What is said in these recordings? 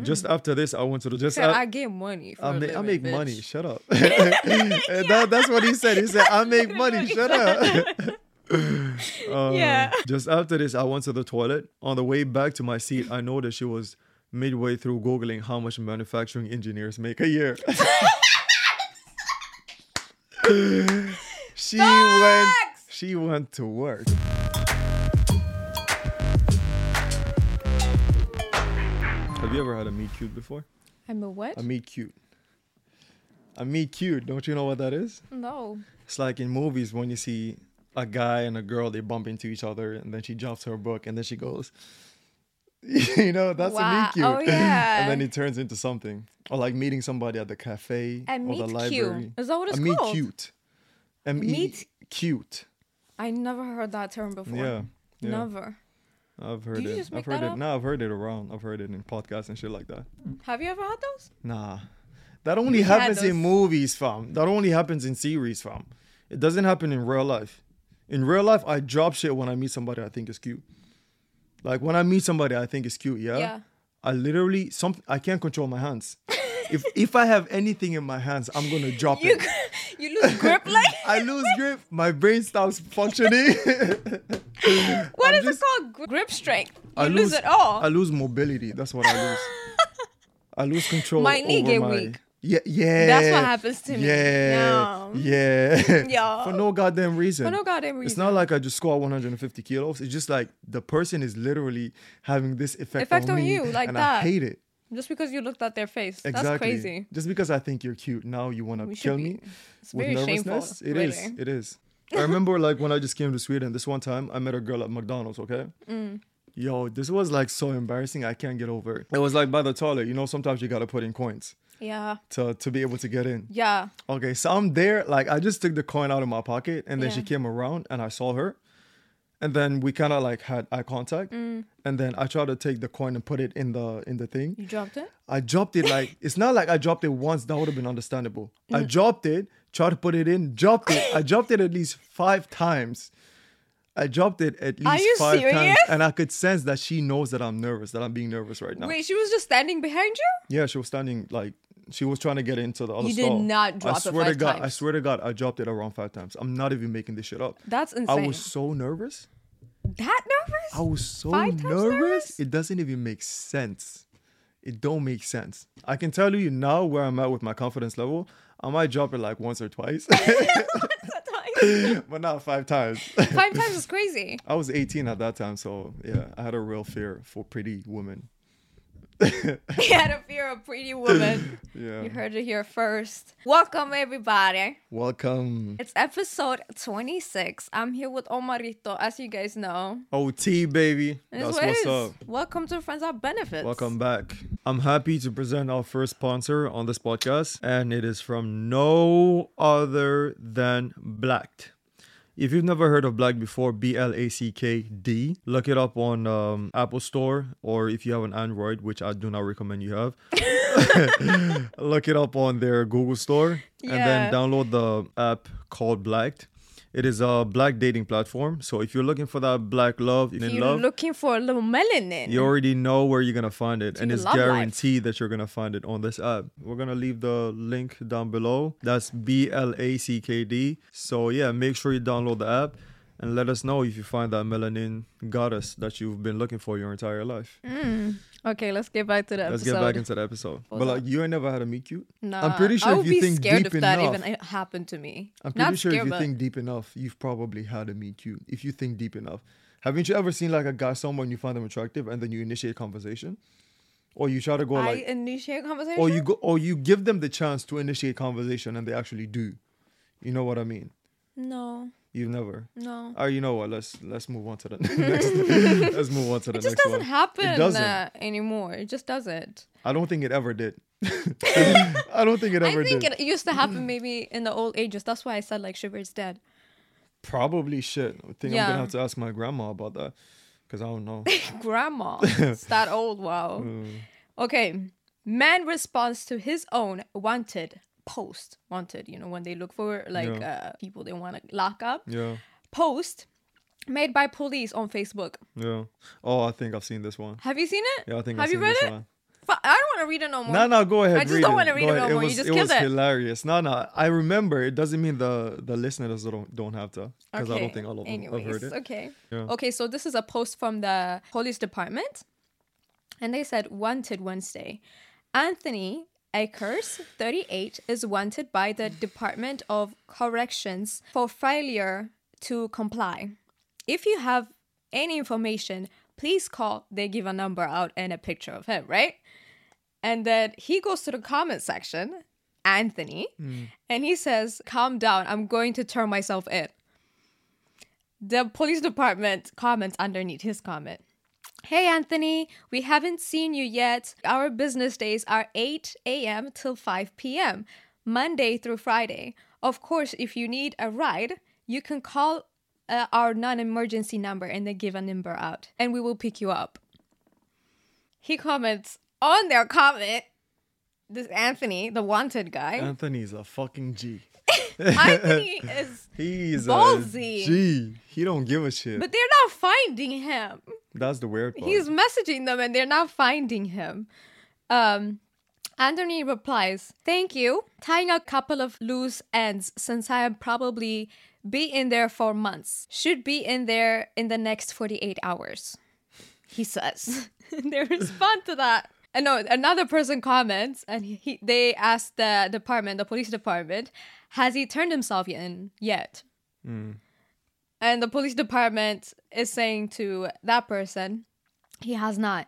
Just after this, I went to the just. Said, a- I get money. For I a make, I make money. Shut up. that, that's what he said. He said, I make money. Shut up. Uh, Yeah. Just after this, I went to the toilet. On the way back to my seat, I noticed she was midway through Googling how much manufacturing engineers make a year. she went she went to work. Have you ever had a meet cute before? I'm a what? A meet cute. A meet cute. Don't you know what that is? no. It's like in movies when you see a guy and a girl, they bump into each other, and then she drops her book, and then she goes, you know, that's a meet cute. Oh, yeah. and then it turns into something, or like meeting somebody at the cafe A or the meet library. cute. Is that what it's called? a meet cute. A meet Meet- cute. I never heard that term before. Yeah. yeah. Never. I've heard you it. I've heard it. up? No, I've heard it around. I've heard it in podcasts and shit like that. Have you ever had those? Nah. That only had happens in movies, fam. That only happens in series, fam. It doesn't happen in real life. In real life, I drop shit when I meet somebody I think is cute. Like when I meet somebody I think is cute, yeah. Yeah. I literally some I can't control my hands. If if I have anything in my hands, I'm gonna drop You it. you lose grip like I lose grip, my brain stops functioning. What I'm is just- it called? Grip strength. You I lose, it all. I lose mobility. That's what I lose. I lose control. My knee get my, weak. Yeah, yeah. That's what happens to me. Yeah, yeah. Yeah. For no goddamn reason. For no goddamn reason. It's not like I just squat 150 kilos. It's just like the person is literally having this effect, Effect on, on me, you, like and I hate it. Just because you looked at their face. Exactly. That's crazy. Just because I think you're cute, now you want to kill be- me It's with very shameful. nervousness. It is. really. It is. I remember like when I just came to Sweden. This one time, I met a girl at McDonald's. Okay. Mm. Yo, this was like so embarrassing. I can't get over it. It was like by the toilet. You know, sometimes you gotta put in coins Yeah. to to be able to get in. Yeah. Okay, so I'm there. Like I just took the coin out of my pocket, and then she came around, and I saw her, and then we kind of like had eye contact, Mm. and then I tried to take the coin and put it in the in the thing. You dropped it? I dropped it like it's not like I dropped it once. That would have been understandable. Mm. I dropped it, tried to put it in, dropped it. I dropped it at least five times. I dropped it at least Are you five times, and I could sense that she knows that I'm nervous, that I'm being nervous right now. Wait, she was just standing behind you? Yeah, she was standing like she was trying to get into the other You did stall. not I drop it swear to five God, I swear to God, I dropped it around five times. I'm not even making this shit up. That's insane. I was so nervous. That nervous? I was so Five times nervous. nervous? It doesn't even make sense. It don't make sense. I can tell you now where I'm at with my confidence level. I might drop it like once or twice, but not five times. Five times is crazy. I was 18 at that time, so yeah, I had a real fear for pretty women. He had a fear of pretty women. Yeah. You heard it here first. Welcome, everybody. Welcome. It's episode 26. I'm here with Omarito, as you guys know. OT, baby. And That's what's up. Welcome to Friends Are Benefits. Welcome back. I'm happy to present our first sponsor on this podcast, and it is from no other than BLACKD. If you've never heard of Black before, B L A C K D, look it up on um, Apple Store, or if you have an Android, which I do not recommend you have, look it up on their Google Store, and then download the app called BLACKD. It is a black dating platform. So if you're looking for that black love in If you're love, looking for a little melanin. you already know where you're gonna find it, and it's love life. guaranteed that you're gonna find it on this app. We're gonna leave the link down below. That's B L A C K D. So yeah, make sure you download the app and let us know if you find that melanin goddess that you've been looking for your entire life. Mm. Okay, let's get back to the Let's episode. get back into the episode. What's but up? like, you ain't never had a meet cute. Nah, I'm pretty sure I if would you be think scared deep if that enough- even happened to me. I'm pretty Not sure scared, if you think deep enough, you've probably had a meet cute. If you think deep enough, haven't you ever seen like a guy, someone you find them attractive, and then you initiate conversation, or you try to go I like, initiate conversation. or you go, or you give them the chance to initiate conversation, and they actually do. You know what I mean? No. You've never. No. Oh, you know what? Let's let's move on to the next. let's move on to the next. It just next doesn't one. happen It doesn't. Uh, anymore. It just doesn't. I don't think it ever did. I don't think it ever did. I think did. it used to happen maybe in the old ages. That's why I said like Sugar is dead. Probably shit. I think I'm gonna have to ask my grandma about that because I don't know. Grandma. it's that old. Wow. Mm. Okay. Man responds to his own wanted post. Wanted, you know, when they look for like uh, people they want to lock up. yeah, Post made by police on Facebook. yeah. Oh, I think I've seen this one. Have you seen it? Yeah, I think Have I've you seen read this it? one. I don't want to read it no more. No, no, go ahead. I just read don't wanna read Go it no more. You was, just it killed was it. hilarious. No, no, I remember. It doesn't mean the the listeners don't don't have to because I don't think all of them have Anyways, heard it. okay. Yeah. Okay, so this is a post from the police department. And they said, Wanted Wednesday. Anthony Akers, 38, is wanted by the Department of Corrections for failure to comply. If you have any information, please call. They give a number out and a picture of him, right? And then he goes to the comment section, Anthony, hmm. and he says, Calm down, I'm going to turn myself in. The police department comments underneath his comment. Hey Anthony, we haven't seen you yet. Our business days are 8 a.m. till 5 p.m., Monday through Friday. Of course, if you need a ride, you can call uh, our non emergency number and then give a number out, and we will pick you up. He comments on their comment, this Anthony, the wanted guy. Anthony's a fucking G. Anthony is, He's Ballsy. a G. He don't give a shit. but they're not finding him. That's the weird part. He's messaging them and they're not finding him. Um, Anthony replies, Thank you. Tying a couple of loose ends since I am probably be in there for months. Should be in there in the next 48 hours. He says. they respond to that. And no, another person comments and he, he they ask the department, the police department, has he turned himself in yet? Hmm. And the police department is saying to that person, he has not.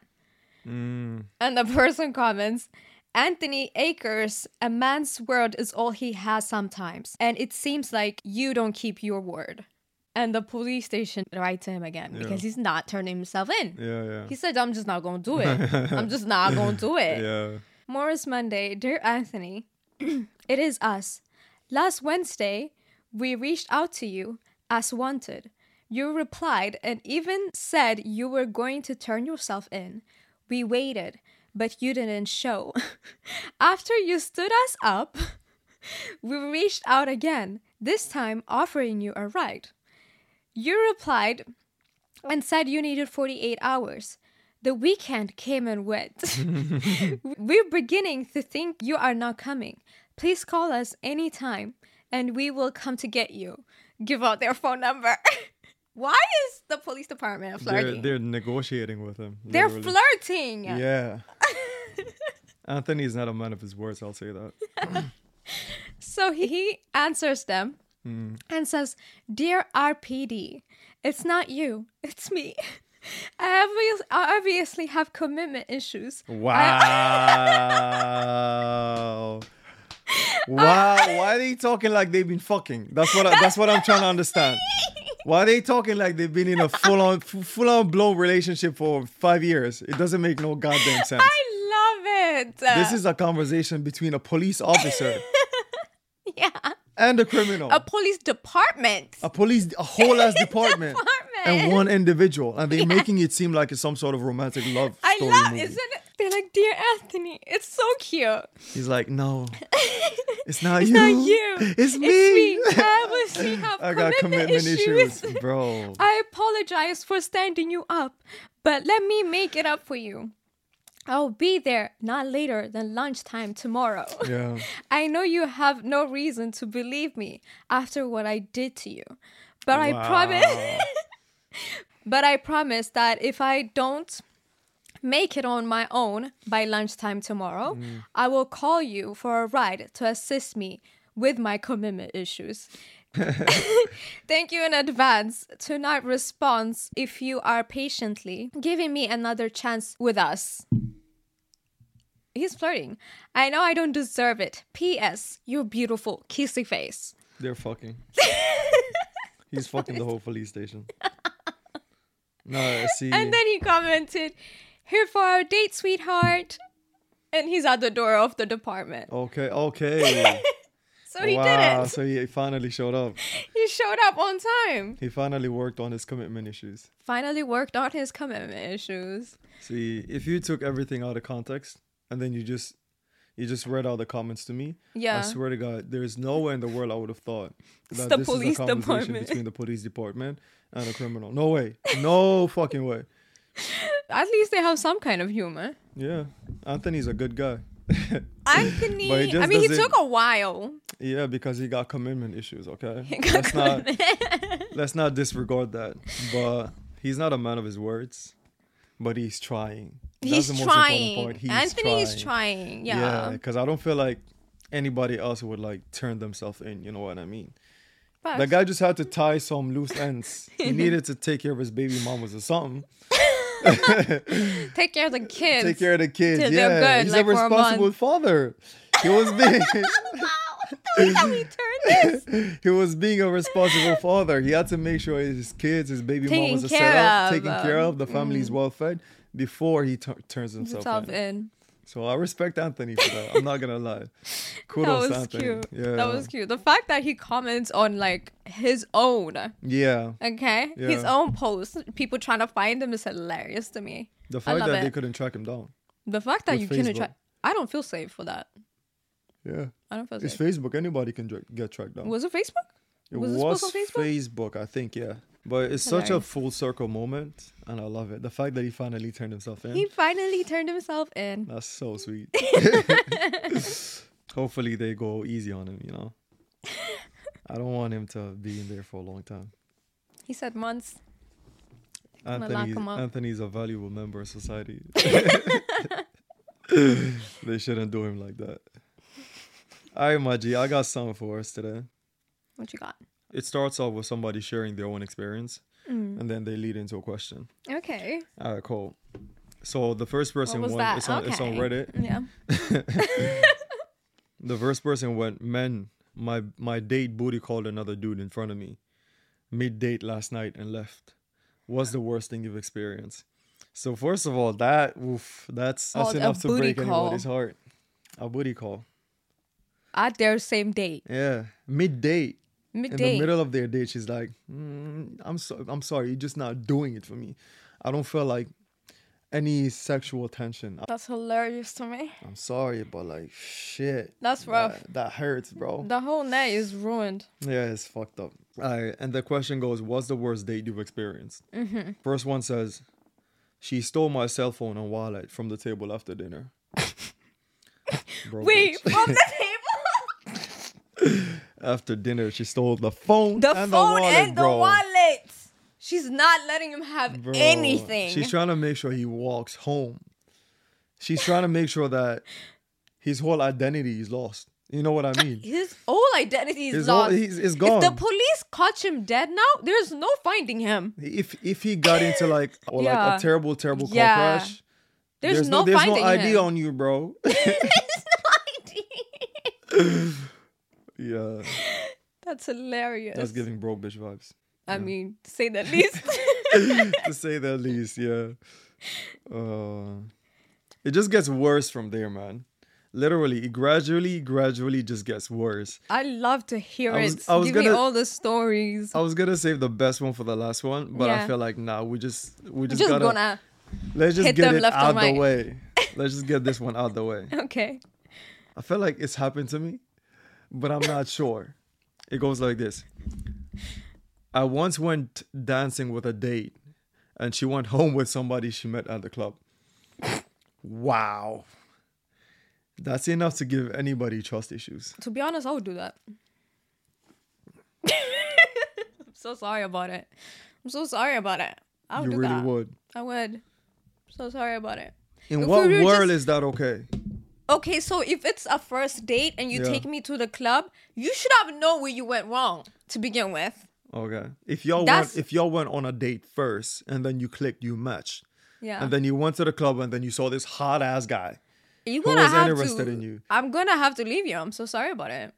Hmm. And the person comments, Anthony Akers, a man's word is all he has sometimes. And it seems like you don't keep your word. And the police station write to him again because he's not turning himself in. yeah, yeah. He said, I'm just not going to do it. I'm just not going to do it. yeah. Morris Monday, Dear Anthony, it is us. Last Wednesday, we reached out to you as wanted. You replied and even said you were going to turn yourself in. We waited, but you didn't show. After you stood us up, we reached out again, this time offering you a ride. You replied and said you needed 48 hours. The weekend came and went. We're beginning to think you are not coming. Please call us anytime and we will come to get you. Give out their phone number. Why is the police department They're, flirting? they're negotiating with him. They're literally. flirting. Yeah. Anthony's not a man of his words, I'll say that. So he answers them Hmm. and says, Dear RPD, it's not you, it's me. I obvious- I obviously have commitment issues. Wow. wow. Why are they talking like they've been fucking? That's what I, that's what I'm trying to understand. Why are they talking like they've been in a full on full on blow relationship for five years? It doesn't make no goddamn sense. I love it. This is a conversation between a police officer yeah. And a criminal. A police department. a police, a whole ass department, and one individual, and they're making it seem like it's some sort of romantic love I story love, movie. isn't it? They're like, Dear Anthony, it's so cute. He's like, no, it's not It's you. not you. It's me. It's me. I obviously have I got commitment, commitment issues. issues, bro. I apologize for standing you up, but let me make it up for you. I'll be there not later than lunchtime tomorrow. Yeah. I know you have no reason to believe me after what I did to you, but I promise. but I promise that if I don't make it on my own by lunchtime tomorrow, mm. I will call you for a ride to assist me with my commitment issues. Thank you in advance to not respond if you are patiently giving me another chance with us. He's flirting. I know I don't deserve it. P.S. You're beautiful. Kissy face. They're fucking. He's fucking the whole police station. No, see. And then he commented, "Here for our date, sweetheart." And he's at the door of the department. okay, okay. So he wow, did it. so he finally showed up. He showed up on time. He finally worked on his commitment issues. Finally worked on his commitment issues. See, if you took everything out of context and then you just you just read all the comments to me, Yeah. I swear to God, there's no way in the world I would have thought that the this police is a conversation department. between the police department and a criminal. No way, no fucking way. At least they have some kind of humor. Yeah, Anthony's a good guy. Anthony, But he just I mean, he took a while. yeah, because he got commitment issues. Okay, let's not let's not disregard that. But he's not a man of his words. But he's trying. He's the most important trying. He's Anthony is trying. trying. Yeah, Yeah. because I don't feel like anybody else would like turn themselves in. You know what I mean? Facts. The guy just had to tie some loose ends. He needed to take care of his baby mamas or something. Take care of the kids. Take care of the kids. yeah, good, he's like, a for a responsible father. He was being How we turn this? he was being a responsible father. He had to make sure his kids, his baby Taken mamas are set up, taken care of, the family is mm. well fed before he tu- turns himself Himself in. in. So I respect Anthony for that. I'm not gonna lie. Kudos That was Anthony. cute. Yeah. That was cute. The fact that he comments on like his own, Yeah. okay, his own post. people trying to find him is hilarious to me. The fact that they couldn't track him down. The fact that you couldn't track. I don't feel safe for that. Yeah. I don't feel It's safe. Facebook. Anybody can dra- get tracked down. Was it Facebook? It was was, Facebook? Facebook, I think, yeah. But it's such a full circle moment, and I love it. The fact that he finally turned himself in. He finally turned himself in. That's so sweet. Hopefully they go easy on him, you know. I don't want him to be in there for a long time. He said months. Anthony's a valuable member of society. they shouldn't do him like that. All right, Maji, I got something for us today. What you got? It starts off with somebody sharing their own experience, Mm. and then they lead into a question. Okay. All right, cool. So the first person was went. that? It's on, it's on Okay. Reddit. Yeah. The first person went, "Man, my my date booty called another dude in front of me, mid date last night and left. What's the worst thing you've experienced?" So first of all, that oof, that's that's Called enough to break call. anybody's heart. A booty call. At their same date. Yeah, mid date. In the middle of their date, she's like, mm, "I'm so I'm sorry, you're just not doing it for me. I don't feel like any sexual tension. That's hilarious to me. I'm sorry, but like, shit, That's rough. That, that hurts, bro. The whole night is ruined. Yeah, it's fucked up. All right, and the question goes, "What's the worst date you've experienced?" Mm-hmm. First one says, "She stole my cell phone and wallet from the table after dinner." Bro, Wait, bitch. from the table? after dinner, she stole the phone, The and phone the wallet, and the bro. wallet. She's not letting him have Bro, anything. She's trying to make sure he walks home. She's trying to make sure that his whole identity is lost. You know what I mean? His whole identity is His whole, lost. he's, it's if the police catch him dead now, there's no finding him. if if he got into like or like a terrible terrible car Yeah. crash, There's, no, there's finding no ID him. on you, bro. yeah, That's hilarious. that's giving broke bitch vibes, I mean, to say the least. to say the least. Yeah, uh, it just gets worse from there, man. Literally, it gradually, gradually just gets worse. I love to hear I was- it. I was Give me gonna- all the stories. I was gonna save the best one for the last one, but I feel like nah, we just we just, just gotta gonna. let's just get them it out and the way. Let's just get this one out the way. Okay. I feel like it's happened to me, but I'm not sure. It goes like this. I once went dancing with a date and she went home with somebody she met at the club. Wow. That's enough to give anybody trust issues. To be honest, I would do that. I'm so sorry about it. I'm so sorry about it. I would you really that. would. I would. So sorry about it. In If what we world just- is that okay? Okay, so if it's a first date and you Yeah. take me to the club, you should have known where you went wrong to begin with. Okay. If y'all That's- went if y'all went on a date first and then you clicked, you matched. Yeah. And then you went to the club and then you saw this hot ass guy. You're who gonna was have interested to, in you. I'm gonna have to leave you. I'm so sorry about it.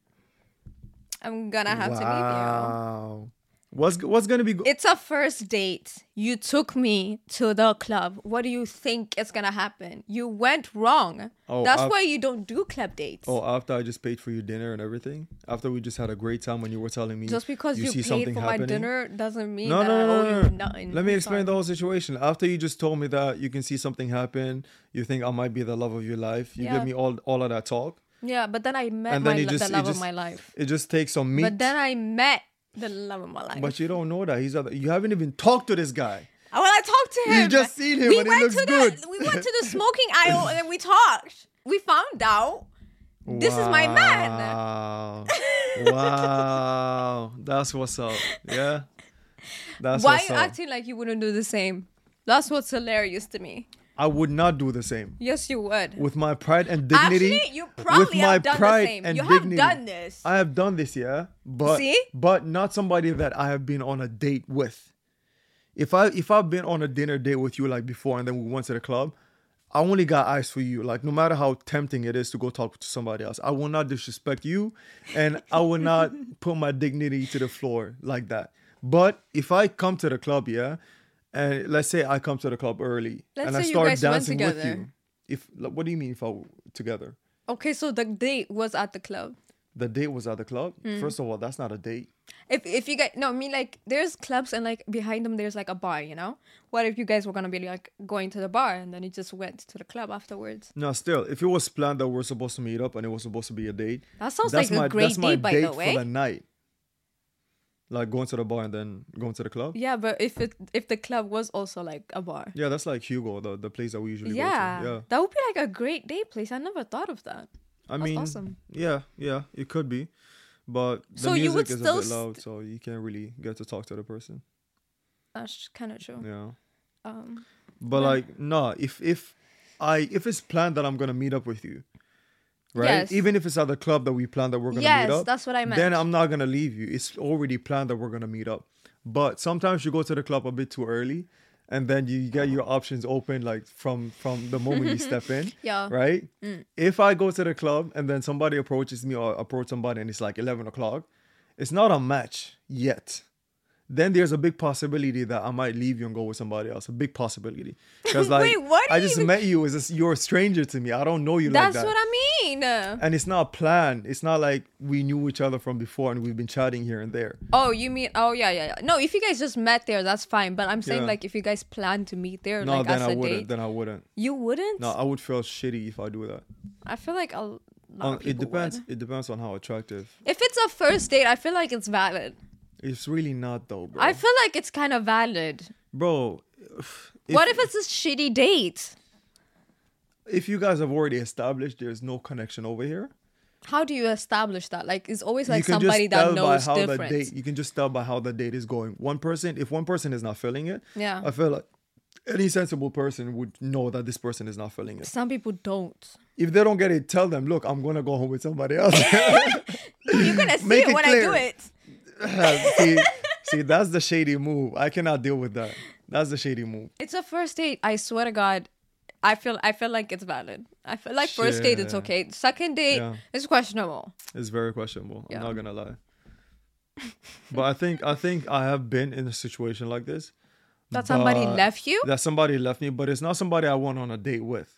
I'm gonna have to leave you. Wow. What's what's gonna be? Go- It's a first date. You took me to the club. What do you think is gonna happen? You went wrong. Oh, That's I've- why you don't do club dates. oh, after I just paid for your dinner and everything. After we just had a great time when you were telling me Just because you, see paid something for happening. my dinner doesn't mean No, that no, I no, owe no, you nothing. Let me I'm explain sorry. the whole situation. After you just told me that you can see something happen, you think I might be the love of your life. You Yeah. give me all all of that talk, Yeah, but then I met and my, then you just the love just, of my life. It just takes some meat. But then I met the love of my life. But you don't know that he's other. You haven't even talked to this guy. Oh, Well, I talked to him. You just seen him we went looks to good. The, we went to the smoking aisle and then we talked. We found out this is my man. Wow. wow. That's what's up. Yeah. That's Why you acting like you wouldn't do the same? That's what's hilarious to me. I would not do the same. Yes, you would. With my pride and dignity. Actually, you probably with my have done the pride same. and You have dignity. done this. I have done this, yeah. But See? but not somebody that I have been on a date with. If I if I've been on a dinner date with you like before and then we went to the club, I only got eyes for you. Like no matter how tempting it is to go talk to somebody else, I will not disrespect you and I will not put my dignity to the floor like that. But if I come to the club, yeah, and let's say I come to the club early Let's and I start dancing with you. If what do you mean if I together? Okay, so the date was at the club. The date was at the club. Hmm. First of all, that's not a date. If if you guys no, I mean like there's clubs and like behind them there's like a bar, you know. What if you guys were gonna be like going to the bar and then you just went to the club afterwards? No, still, if it was planned that we're supposed to meet up and it was supposed to be a date, That sounds that's like a my great that's my date, by the way. for the night. Like going to the bar and then going to the club. Yeah, but if it if the club was also like a bar. Yeah, that's like Hugo, the, the place that we usually Yeah, go to. Yeah, that would be like a great date place. I never thought of that. I That's mean, awesome. yeah, yeah, it could be, but the So music is a bit loud, so you can't really get to talk to the person. That's kind of true. Yeah, Um, but like, nah, if if I if it's planned that I'm gonna meet up with you, right? Yes. Even if it's at the club that we plan that we're gonna Yes, meet up, that's what I meant. Then. I'm not gonna leave you. It's already planned that we're gonna meet up. But sometimes you go to the club a bit too early, and then you get your options open like from from the moment you step in. Yeah. Right. Mm. If I go to the club and then somebody approaches me or approach somebody and it's like eleven o'clock, it's not a match yet. Then there's a big possibility that I might leave you and go with somebody else. A big possibility. Because like Wait, what I just even- met you. A, you're a stranger to me. I don't know you that's like that That's what I mean. and it's not planned. It's not like we knew each other from before and we've been chatting here and there. Oh, you mean? Oh, yeah, yeah, yeah. No, if you guys just met there, that's fine. But I'm saying Yeah. like if you guys plan to meet there, No, like then I a wouldn't. date, Then I wouldn't. you wouldn't. No, I would feel shitty if I do that. I feel like a lot Um, it depends. would. It depends on how attractive. If it's a first date, I feel like it's valid. It's really not though, bro. I feel like it's kind of valid. bro. what if it's a shitty date? if you guys have already established there's no connection over here? How do you establish that? Like, it's always like somebody just tell that knows by how different. the date. You can just tell by how the date is going. One person, if one person is not feeling it, Yeah. I feel like any sensible person would know that this person is not feeling it. Some people don't. If they don't get it, tell them, look, I'm gonna go home with somebody else. You're gonna see Make it it when I do it. see, see, that's the shady move. I cannot deal with that. That's the shady move. It's a first date. I swear to God, I feel I feel like it's valid. I feel like first date it's okay. Second date Yeah. it's questionable. It's very questionable. Yeah. I'm not gonna lie. but I think I think I have been in a situation like this. That somebody left you. That somebody left me, but it's not somebody I went on a date with.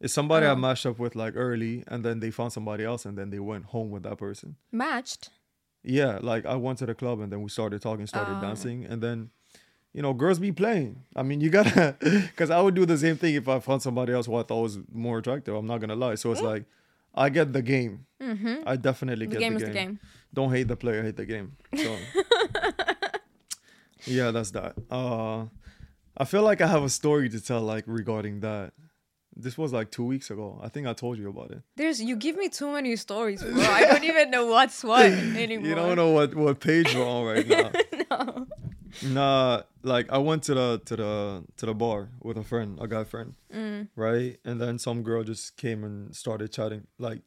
It's somebody I Oh. matched up with like early, and then they found somebody else, and then they went home with that person. Matched. Yeah, like I went to the club, and then we started talking, started Oh. dancing, and then, you know, girls be playing. I mean, you gotta, because I would do the same thing if I found somebody else who I thought was more attractive. I'm not gonna lie. So it's like, I get the game. I definitely. The get game the is game. the game. Don't hate the player, hate the game. So, yeah, that's that. Uh, I feel like I have a story to tell, like regarding that. This was like two weeks ago. I think I told you about it. There's you give me too many stories, bro. I don't even know what's what anymore. You don't know what what page we're on right now. no. Nah, like I went to the to the to the bar with a friend, a guy friend, Mm. right? And then some girl just came and started chatting. Like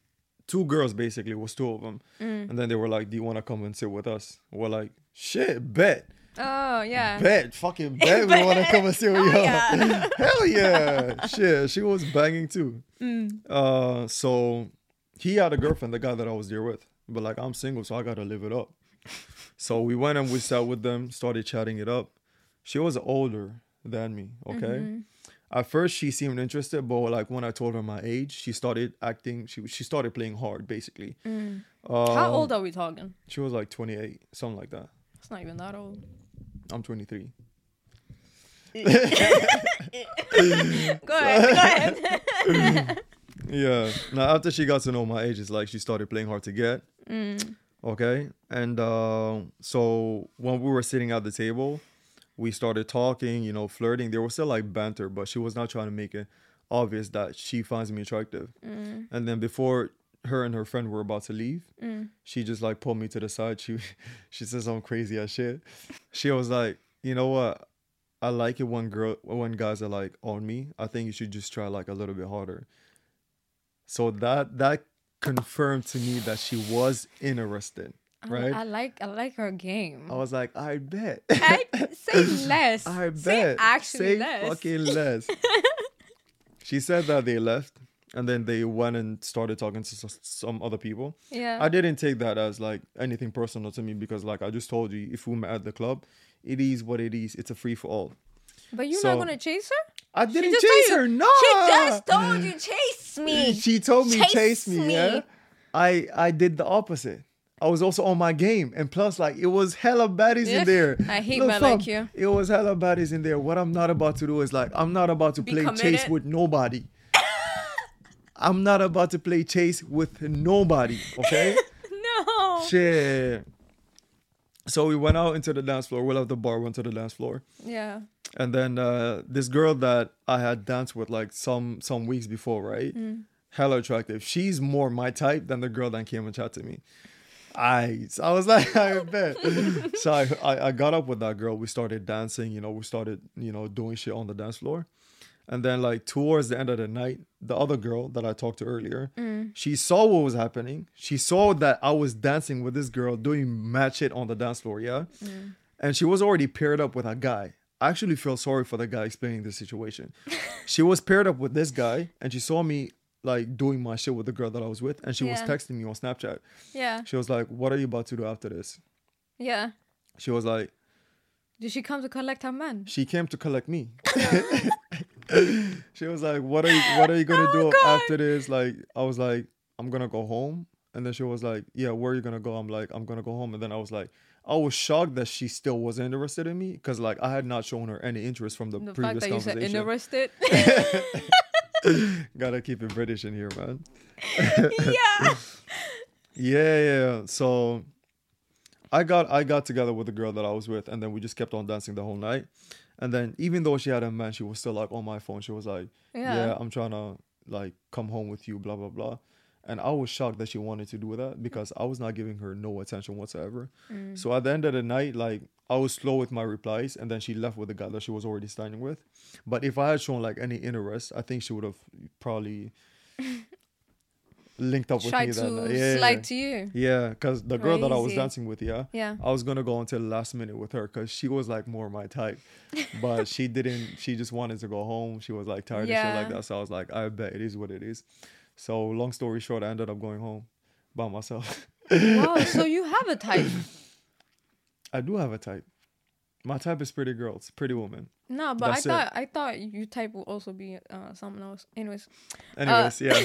two girls basically, was two of them. Mm. And then they were like, "Do you want to come and sit with us?" We're like, "Shit, bet." Oh yeah. Bet, fucking bet we want to come and see you. yeah. Hell yeah. Shit, she was banging too. Mm. Uh, so he had a girlfriend, the guy that I was there with. But like, I'm single, so I gotta live it up. So we went and we sat with them, started chatting it up. She was older than me, okay? Mm-hmm. At first she seemed interested, but like when I told her my age, she started acting she she started playing hard basically. Mm. Um, How old are we talking? She was like 28, something like that. It's not even that old. I'm 23. Go ahead. Go ahead. Yeah. Now after she got to know my age, it's like she started playing hard to get. Mm. Okay. And uh, so when we were sitting at the table, we started talking, you know, flirting. There was still like banter, but she was not trying to make it obvious that she finds me attractive. Mm. And then before her and her friend were about to leave, mm. she just like pulled me to the side. She she says I'm crazy ass shit. She was like, you know what? I like it when girl when guys are like on me. I think you should just try like a little bit harder. So that that confirmed to me that she was interested, oh, right? I like I like her game. I was like, I bet. I, say less. I bet. Say actually Say less. fucking less. she said that they left and then they went and started talking to some other people. Yeah. I didn't take that as like anything personal to me because like I just told you if we met at the club, it is what it is. It's a free for all. but you're so- not gonna chase her? I didn't chase her. No. She just told you chase me. She told me chase, Chase me. me. Yeah. I I did the opposite. I was also on my game, and plus, like it was hella baddies Yeah, in there. I hate Look, men like you. It was hella baddies in there. What I'm not about to do is like I'm not about to Be play chase with nobody. I'm not about to play chase with nobody. Okay. No. Shit. So we went out into the dance floor. We left the bar, went to the dance floor. Yeah. And then uh, this girl that I had danced with like some some weeks before, right? Hella attractive. She's more my type than the girl that came and chatted to me. I I was like, I bet. so I, I I got up with that girl. We started dancing. You know, we started you know doing shit on the dance floor. And then like towards the end of the night, the other girl that I talked to earlier, mm. she saw what was happening. She saw that I was dancing with this girl doing mad shit on the dance floor, yeah. Mm. And she was already paired up with a guy. I actually feel sorry for the guy explaining the situation. she was paired up with this guy, and she saw me like doing my shit with the girl that I was with, and she was texting me on Snapchat. Yeah. She was like, "What are you about to do after this?" Yeah. She was like, Did she come to collect her man? she came to collect me. she was like, "What are you What are you gonna oh do Oh, God. after this?" Like, I was like, "I'm gonna go home." And then she was like, "Yeah, where are you gonna go?" I'm like, "I'm gonna go home." And then I was like, I was shocked that she still was interested in me because like I had not shown her any interest from the, The fact previous that you said conversation. interested. Gotta keep it British in here, man. yeah. Yeah, yeah. So I got I got together with the girl that I was with, and then we just kept on dancing the whole night. And then even though she had a man, she was still like on my phone. She was like, Yeah. "Yeah, I'm trying to like come home with you," blah blah blah. And I was shocked that she wanted to do that because I was not giving her no attention whatsoever. Mm. So at the end of the night, like I was slow with my replies, and then she left with the guy that she was already standing with. But if I had shown like any interest, I think she would have probably linked up with Tried me that to night. Yeah, slide to you. yeah, because the girl that I was dancing with, yeah, Yeah. I was gonna go until the last minute with her because she was like more my type, but she didn't. She just wanted to go home. She was like tired and shit like that. So I was like, I bet it is what it is. So long story short, I ended up going home by myself. Wow. So you have a type. I do have a type. My type is pretty girls, pretty woman. No, but That's. I thought I thought you type would also be uh, someone else. Anyways. Anyways, yeah.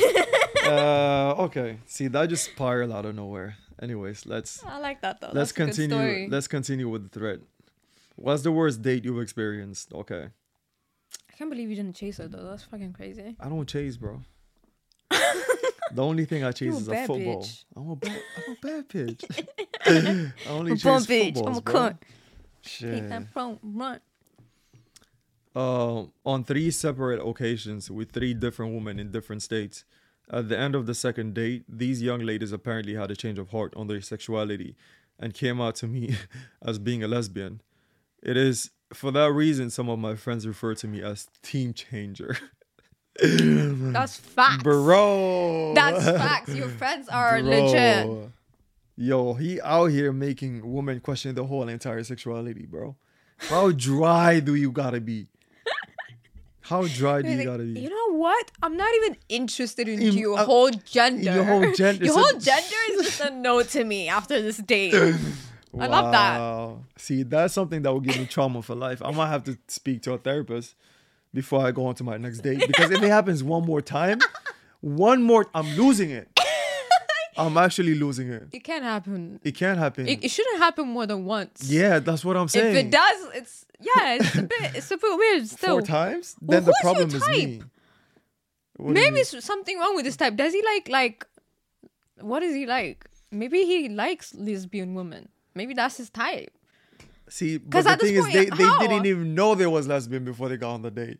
uh, okay. See, that just spiraled out of nowhere. Anyways, let's I like that though. let's That's continue. Let's continue with the thread. What's the worst date you've experienced? Okay. I can't believe you didn't chase her though. That's fucking crazy. I don't chase, bro. the only thing I chase a is a football. bitch. I'm a bad, I'm a bad bitch. I only I'm chase bitch. footballs, I'm a cunt. Hit Shit. that phone, run. Uh, on three separate occasions with three different women in different states. At the end of the second date, these young ladies apparently had a change of heart on their sexuality and came out to me as being a lesbian. It is for that reason some of my friends refer to me as team changer. That's facts. Bro. That's facts. Your friends are legit. Yo, he out here making women question the whole entire sexuality, bro. How dry do you gotta be? How dry do you Like, gotta be? You know what? I'm not even interested in In- your uh, whole gender. your whole gender, Your whole gender is just a no to me after this date. I love that. See, that's something that will give me trauma for life. I might have to speak to a therapist before I go on to my next date because if it happens one more time, one more, I'm losing it. I'm actually losing it. It can't happen. It can't happen. It, it shouldn't happen more than once. yeah, that's what I'm saying. If it does, it's yeah, it's a bit, it's a bit weird still. four times, Well, then the problem is me. What Maybe it's something wrong with this type. Does he like like? What is he like? Maybe he likes lesbian women. Maybe that's his type. See, but the thing is, point, they, they how? didn't even know there was lesbian before they got on the date.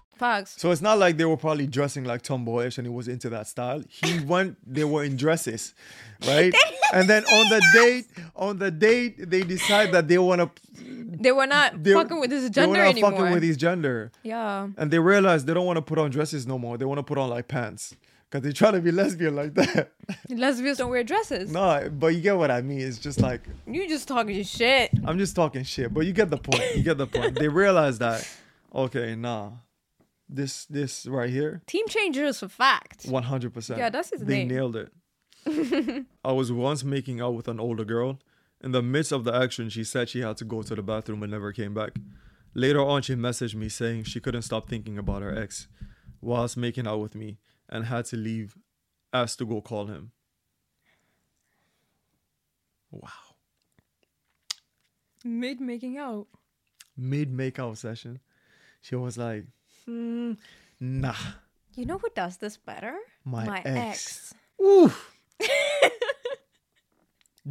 Facts. So it's not like they were probably dressing like tomboyish and he was into that style. He went, they were in dresses, right? and then on the date, on the date, they decide that they want to. They were not fucking with his They were not anymore. fucking with his gender. yeah. And they realize they don't want to put on dresses no more. They want to put on like pants. Because they try to be lesbian like that. Lesbians don't wear dresses. no, but you get what I mean. It's just like, You just talking shit. I'm just talking shit, but you get the point. You get the point. They realize that, okay, nah, this this right here, Team changers for fact. one hundred percent. Yeah, that's his They name. nailed it. I was once making out with an older girl. In the midst of the action, she said she had to go to the bathroom and never came back. Later on, she messaged me saying she couldn't stop thinking about her ex whilst making out with me and had to leave, asked to go call him. Wow. Mid making out. Mid make out session, she was like, hmm, nah. You know who does this better? My ex. ex. Oof.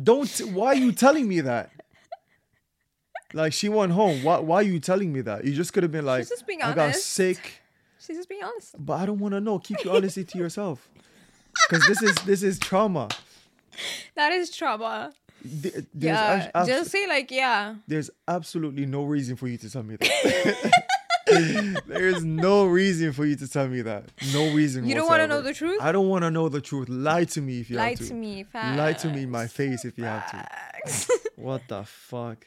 Don't. Why are you telling me that? Like she went home. Why? Why are you telling me that? You just could have been like, I got sick, She's just being honest. but I don't want to know. Keep your honesty to yourself, because this is this is trauma. That is trauma. Th- There's, yeah. abs- just say like yeah. there's absolutely no reason for you to tell me that. there is no reason for you to tell me that. No reason. You don't wanna know the truth? I don't want to know the truth. Lie to me if you Lie have to. Lie to me. Lie to me in my face if you have to. What the fuck?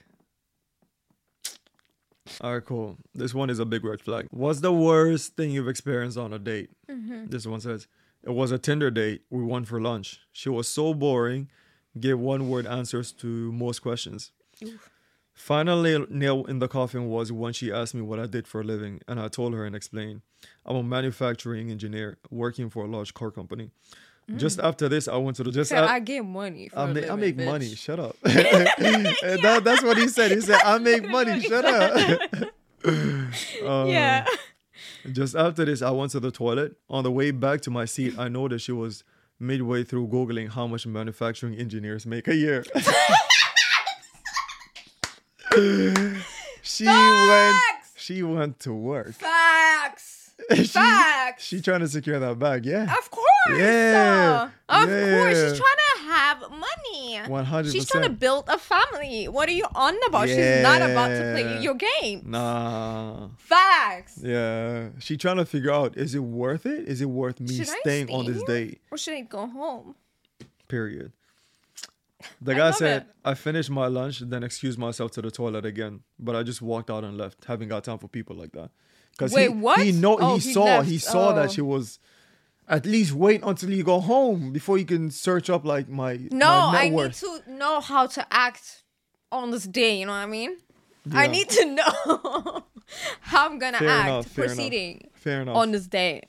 Alright, cool. This one is a big red flag. What's the worst thing you've experienced on a date? Mm-hmm. This one says, It was a Tinder date. We went for lunch. She was so boring, gave one word answers to most questions. Final nail, nail in the coffin was when she asked me what I did for a living, and I told her and explained. I'm a manufacturing engineer working for a large car company. Just after this, I went to the just. Said, I get money. For I, ma- I living, make bitch. money. Shut up. that, that's what he said. He said, I make money. Shut up. Um, Yeah. Just after this, I went to the toilet. On the way back to my seat, I noticed she was midway through Googling how much manufacturing engineers make a year. she went she went to work. Facts. she, Facts. she trying to secure that bag, yeah. Of course. Yeah, uh, Of yeah. course. She's trying to have money. 100%. She's trying to build a family. What are you on about? She's not about to play your game. Nah. Facts. Yeah, she trying to figure out is it worth it? Is it worth me Should staying on this date? Or should I go home? Period. The guy said, it. "I finished my lunch, then excused myself to the toilet again, but I just walked out and left. Haven't got time for people like that." Because Wait, he, what? he know Oh, he he saw he left. saw that Oh. she was. At least wait until you go home before you can search up like my No, my I need to know how to act on this day. You know what I mean? I need to know how I'm gonna Fair act enough, fair enough. proceeding Fair enough. on this day.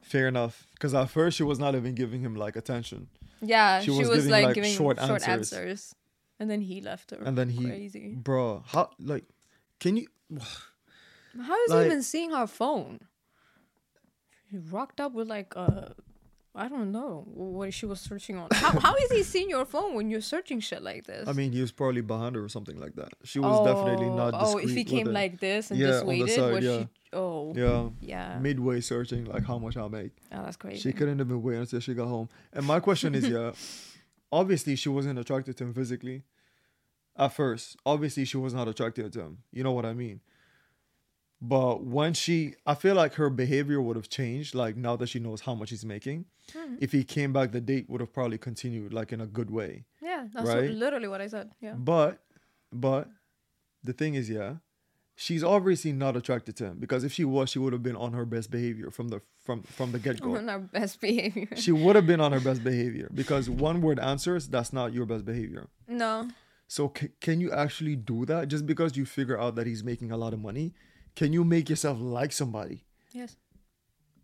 Fair enough. Because at first she was not even giving him like attention, Yeah, She she, was was, giving, like, like, giving short short, answers. answers. and then he left her. and then he, crazy. bro, how like, can you? How is like- he even seeing her phone? He rocked up with like uh, I don't know what she was searching on. How how is he seeing your phone when you're searching shit like this? I mean, he was probably behind her or something like that. She was definitely oh, not. Oh, if he came like this and Yeah, just on the waited, side, was yeah. she? Oh, yeah, yeah. midway searching like how much I make. Oh, that's crazy. She couldn't even wait until she got home. And my question is, yeah, obviously she wasn't attracted to him physically. at first. Obviously, she was not attracted to him. You know what I mean? But when she, I feel like her behavior would have changed. Like now that she knows how much he's making, mm-hmm. if he came back, the date would have probably continued like in a good way. Yeah, that's Right? literally what I said. Yeah. But, but, the thing is, yeah, she's obviously not attracted to him because if she was, she would have been on her best behavior from the from from the get go. On her best behavior. she would have been on her best behavior because one word answers that's not your best behavior. no. So c- can you actually do that just because you figure out that he's making a lot of money? Can you make yourself like somebody? Yes.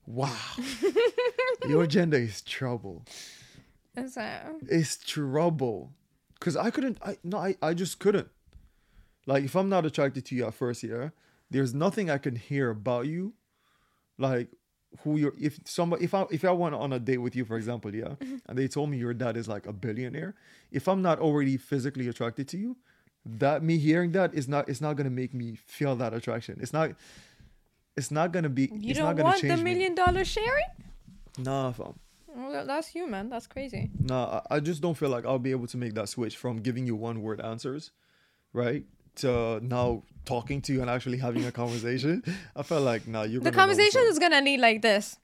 Wow. Your gender is trouble. It's, uh, It's trouble. Cause I couldn't I no I, I just couldn't. Like if I'm not attracted to you at first year, there's nothing I can hear about you. Like who you're if somebody if I if I went on a date with you, for example, yeah, and they told me your dad is like a billionaire, if I'm not already physically attracted to you, that me hearing that is not it's not gonna make me feel that attraction. It's not it's not gonna be you it's don't not gonna want the change million dollar sharing? me. Nah, fam. Well, that's you, man. That's crazy. Nah, I I just don't feel like I'll be able to make that switch from giving you one word answers, right? To now talking to you and actually having a conversation. I felt like nah, you're The gonna know conversation some- is gonna lead like this.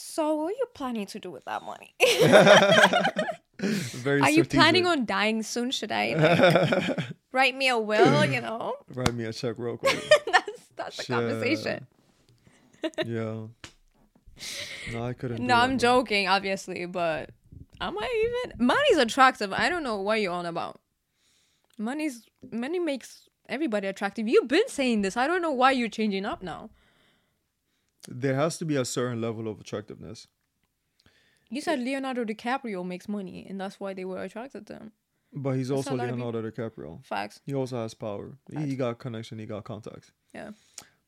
So, what are you planning to do with that money? very are you planning on dying soon? Should I like, write me a will? You know, write me a check real quick? that's that's the Shit. conversation. yeah. No, I couldn't. No, I'm joking, obviously, but am I even? Money's attractive. I don't know what you're on about. Money's money makes everybody attractive. You've been saying this. I don't know why you're changing up now. There has to be a certain level of attractiveness. You said Leonardo DiCaprio makes money, and that's why they were attracted to him. But he's That's also a lot of people. Leonardo DiCaprio. Facts. He also has power. He, he got connection. He got contacts. Yeah.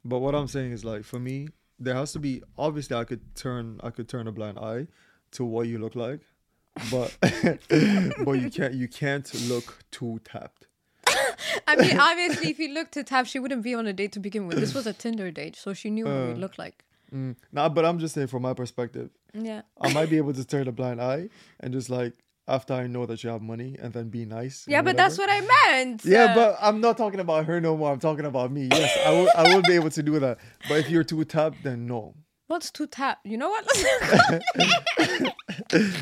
But what I'm saying is like for me, there has to be obviously I could turn I could turn a blind eye to what you look like. But but you can't you can't look too tapped. I mean, obviously, if you looked to Tap, she wouldn't be on a date to begin with. This was a Tinder date, so she knew what Uh. we looked like. Mm. Nah, but I'm just saying from my perspective, Yeah. I might be able to turn a blind eye and just like after I know that you have money and then be nice. Yeah, but that's what I meant. Yeah, but I'm not talking about her no more. I'm talking about me. Yes, I will. I will be able to do that. But if you're too tapped, then no. what's too tap? You know what?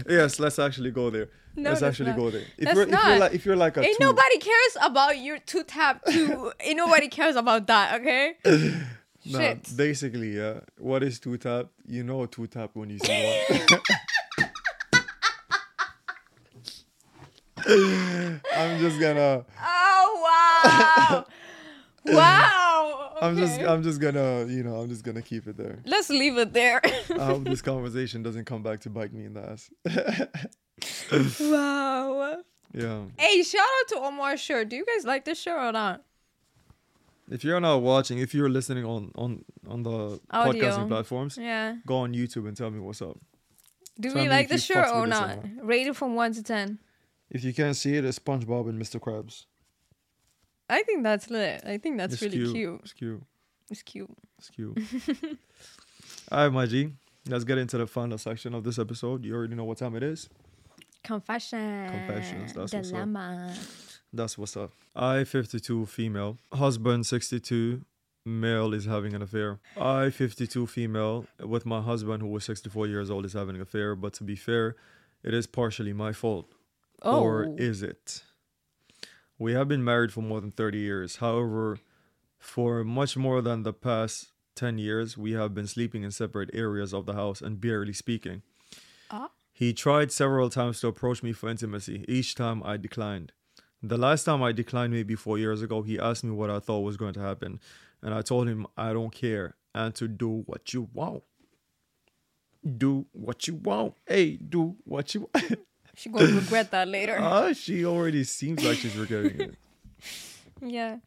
Yes, let's actually go there. No, let's actually not. go there. If That's you're if not. you're like if you're like a Ain't two, nobody cares about your two tap too. Ain't nobody cares about that. Okay. Nah, Shit. basically, yeah. What is two tap? You know two tap when you see one. I'm just gonna. Oh wow! wow. I'm just. I'm just gonna. You know. I'm just gonna keep it there. Let's leave it there. I hope this conversation doesn't come back to bite me in the ass. wow. yeah. Hey, shout out to Omar's shirt. Do you guys like this shirt or not? If you're not watching, if you're listening on on on the Audio. podcasting platforms, Yeah. go on YouTube and tell me what's up. Do Tell we like the shirt or not? not. Rated from one to ten. If you can't see it, it's SpongeBob and Mr. Krabs. I think that's lit. I think that's it's really cute. cute. It's cute. It's cute. It's cute. All right, my G. Let's get into the final section of this episode. You already know what time it is. Confession. Confessions, that's what's up. Dilemma. That's what's up. I, 52, female. Husband, 62, male, is having an affair. I, 52, female, with my husband, who was 64 years old, is having an affair. But to be fair, it is partially my fault. Oh. Or is it? We have been married for more than 30 years. However, for much more than the past 10 years, we have been sleeping in separate areas of the house and barely speaking. Ah. He tried several times to approach me for intimacy. Each time I declined. The last time I declined, maybe four years ago, he asked me what I thought was going to happen. And I told him I don't care and to do what you want. Do what you want. Hey, do what you want. She gonna regret that later. Ah, she already seems like she's regretting it. yeah.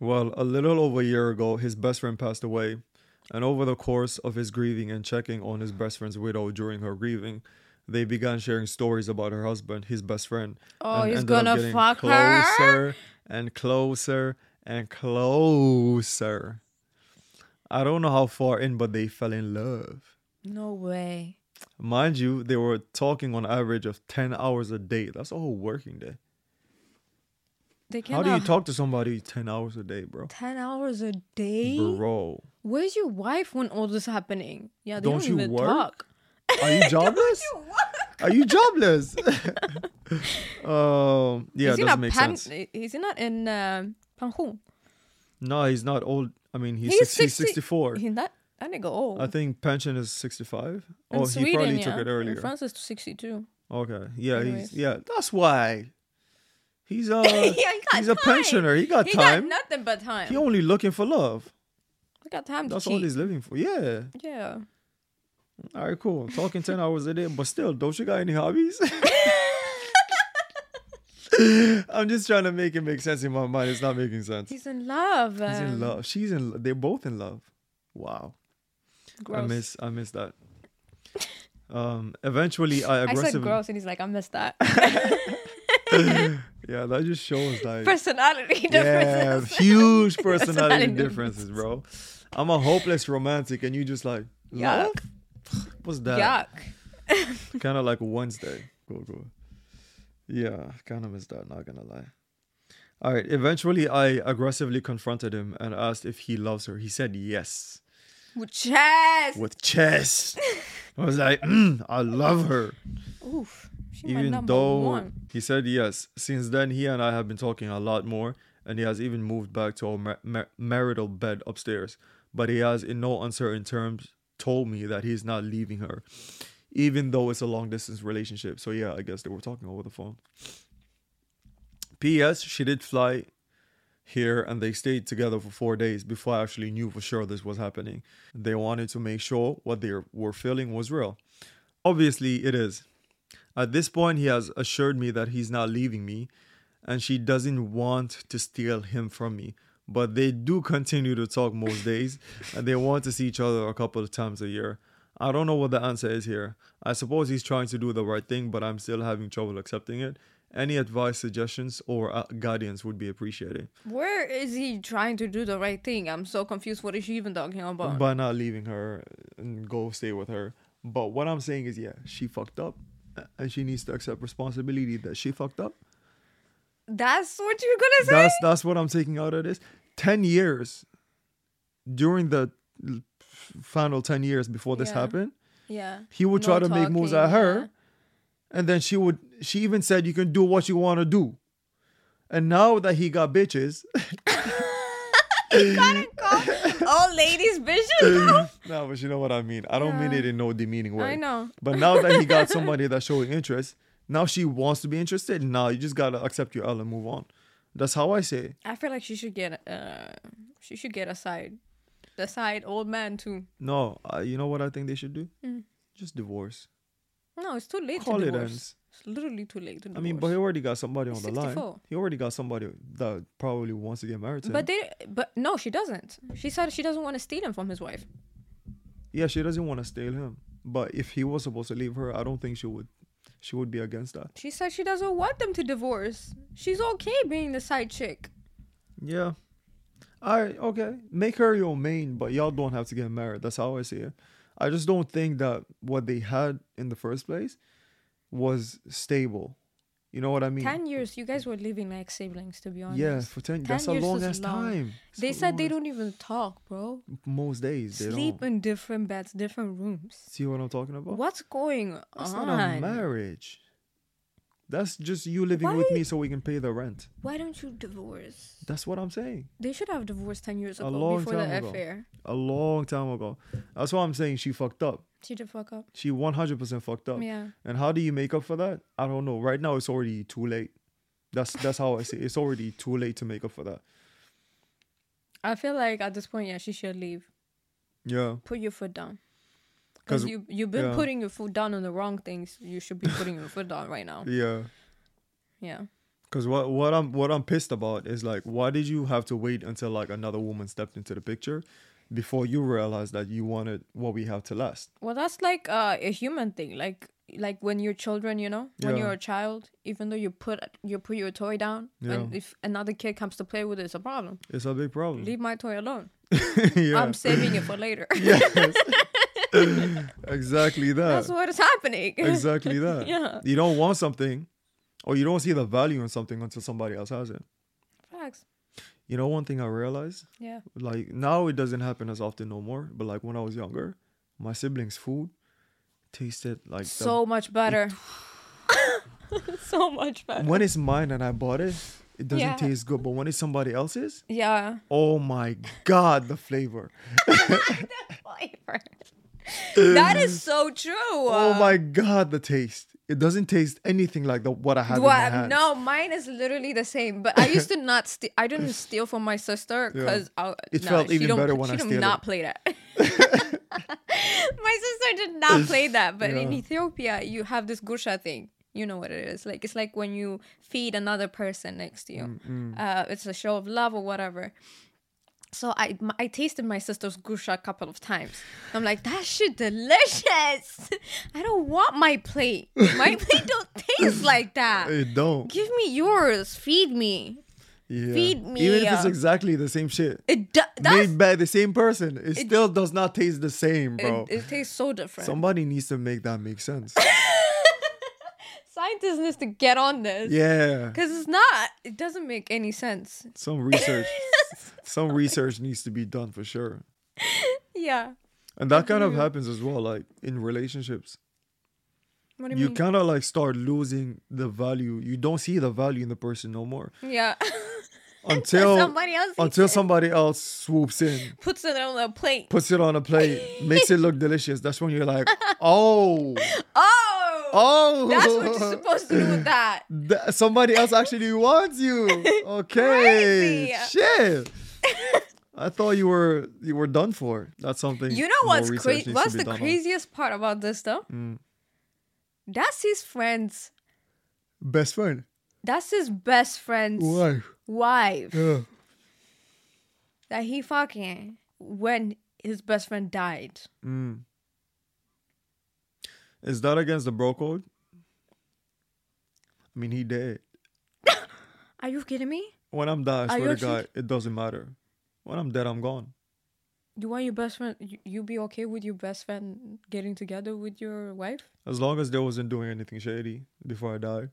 Well, a little over a year ago, his best friend passed away. And over the course of his grieving and checking on his best friend's widow during her grieving, they began sharing stories about her husband, his best friend. Oh, he's gonna fuck her? closer and closer and closer. I don't know how far in, but they fell in love. No way. Mind you, they were talking on average of 10 hours a day. That's a whole working day. They How do you talk to somebody 10 hours a day, bro? Ten hours a day. Bro. Where's your wife when all this is happening? Yeah, they Don't don't, you even work? talk. Are you jobless? Are you jobless? um, yeah, is he doesn't make pan- sense. Is he not in uh, Panhu? No, he's not old. I mean, he's, He's 60, he's 60 64. He's that that nigga old. I think pension is 65. In Oh, Sweden, he probably yeah. took it earlier. In. France is sixty-two. Okay. Yeah, Anyways. he's yeah, that's why. He's uh yeah, he he's a pensioner. He got he time. got nothing but time. he only looking for love. he got time That's all he's living for. Yeah. Yeah. All right, cool. Talking 10 hours a day, but still, don't you got any hobbies? I'm just trying to make it make sense in my mind. It's not making sense. He's in love. He's in um, love. She's in. They're both in love. Wow. Gross. I miss. I miss that. Um. Eventually, I I said gross, and he's like, I miss that. Yeah, that just shows like. Personality differences. yeah, huge personality Personality differences, bro. I'm a hopeless romantic, and you just like love. What's that? Yuck. kind of like Wednesday. Cool, cool. Yeah, kind of missed that. Not gonna lie. All right. Eventually, I aggressively confronted him and asked if he loves her. He said yes With chest. with chest. I was like, mm, I love her. Oof. Even though one. he said yes. Since then, he and I have been talking a lot more, and he has even moved back to our mar- mar- marital bed upstairs. But he has, in no uncertain terms, told me that he's not leaving her, even though it's a long distance relationship. So yeah, I guess they were talking over the phone. P.S. She did fly here and they stayed together for four days before I actually knew for sure this was happening. They wanted to make sure what they were feeling was real. Obviously, it is. At this point, he has assured me that he's not leaving me and she doesn't want to steal him from me. But they do continue to talk most days and they want to see each other a couple of times a year. I don't know what the answer is here. I suppose he's trying to do the right thing, but I'm still having trouble accepting it. Any advice, suggestions, or uh, guidance would be appreciated. Where is he trying to do the right thing? I'm so confused. What is she even talking about? by not leaving her and go stay with her. But what I'm saying is, yeah, she fucked up, and she needs to accept responsibility that she fucked up. That's what you're gonna say? That's that's what I'm taking out of this. Ten years during the final ten years before this Yeah. happened, yeah. he would try to make moves at her, yeah. and then she would. She even said, "You can do what you want to do." And now that he got bitches, All ladies bitches. no, but you know what I mean. I don't mean it in no demeaning way. I know. But now that he got somebody that's showing interest, now she wants to be interested. Now you just gotta accept your L and move on. That's how I say. it. I feel like she should get uh she should get a side. The side old man too. No, uh, you know what I think they should do? Mm. Just divorce. No, it's too late Call to it divorce. ends. It's literally too late to divorce. I mean, but he already got somebody on the line. He already got somebody that probably wants to get married to But him. they but no, she doesn't. She said she doesn't want to steal him from his wife. yeah, she doesn't want to steal him. But if he was supposed to leave her, I don't think she would. She would be against that. She said she doesn't want them to divorce. She's okay being the side chick. Yeah. All right. Okay. Make her your main, but y'all don't have to get married. That's how I see it. I just don't think that what they had in the first place was stable. You know what I mean? Ten years, you guys were living like siblings, to be honest. yeah, for ten. that's a years long ass long. time. They said they don't even talk, bro. Most days they Sleep don't. in different beds, different rooms. See what I'm talking about? What's going That's on? not a marriage. That's just you living with me so we can pay the rent. Why don't you divorce? That's what I'm saying. They should have divorced ten years A ago long before the time ago. affair. A long time ago. That's why I'm saying she fucked up. She did fuck up. She 100% fucked up. Yeah. And how do you make up for that? I don't know. Right now, it's already too late. That's that's how I see. It. It's already too late to make up for that. I feel like at this point, yeah, she should leave. Yeah, Put your foot down. 'Cause- you you've been yeah. putting your foot down on the wrong things. You should be putting your foot down right now. yeah. Yeah. Because what what I'm what I'm pissed about is like, why did you have to wait until like another woman stepped into the picture before you realized that you wanted what we have to last? Well, that's like uh, a human thing. Like like when you're children, you know, when Yeah. you're a child, even though you put you put your toy down, and if another kid comes to play with it, it's a problem. It's a big problem. Leave my toy alone. yeah, I'm saving it for later. yes. exactly that. That's what is happening. exactly that. Yeah. You don't want something, or you don't see the value in something until somebody else has it. Facts. You know, one thing I realized, Yeah. like now it doesn't happen as often no more. But like when I was younger, my siblings' food tasted like the- So much better. so much better. when it's mine and I bought it, it doesn't Yeah. taste good. But when it's somebody else's, yeah. oh my god, the flavor! The flavor. That is so true. Oh my god, the taste! It doesn't taste anything like the what I have in my What? hands. No, mine is literally the same. But I used to not. steal. I didn't steal from my sister Yeah. because It nah, felt she even better when she I did steal not it. play that. my sister did not play that. But in Ethiopia, you have this gursha thing. You know what it is. Like it's like when you feed another person next to you. Mm, Uh, it's a show of love or whatever. So I, I tasted my sister's gursha a couple of times. I'm like, that shit delicious. I don't want my plate. My plate don't taste like that. It don't. Give me yours. Feed me. Yeah. feed me, Even if it's uh, exactly the same shit. It do- Made by the same person, it, still does not taste the same, bro. it, it tastes so different. Somebody needs to make that make sense. Scientists needs to get on this. yeah. Because it's not. It doesn't make any sense. Some research. Some research needs to be done for sure. Yeah. And that kind of happens as well, like in relationships. What do you, You mean? kind of like start losing the value. You don't see the value in the person no more Yeah. until somebody else eats until it. somebody else swoops in, Puts it on a plate. puts it on a plate, makes it look delicious. That's when you're like, oh, Oh. oh, That's what you're supposed to do with that. Th- somebody else actually wants you. Okay. Crazy. Shit. I thought you were you were done for. That's something. You know what's crazy? What's the done on. craziest part about this though? Mm. That's his friend's. Best friend. That's his best friend's wife. wife Yeah. that he fucking when his best friend died. Mm. Is that against the bro code? I mean, he did. Are you kidding me? When I'm dead, I swear to God, it doesn't matter. When I'm dead, I'm gone. You want your best friend? You, be okay with your best friend getting together with your wife? As long as they wasn't doing anything shady before I died.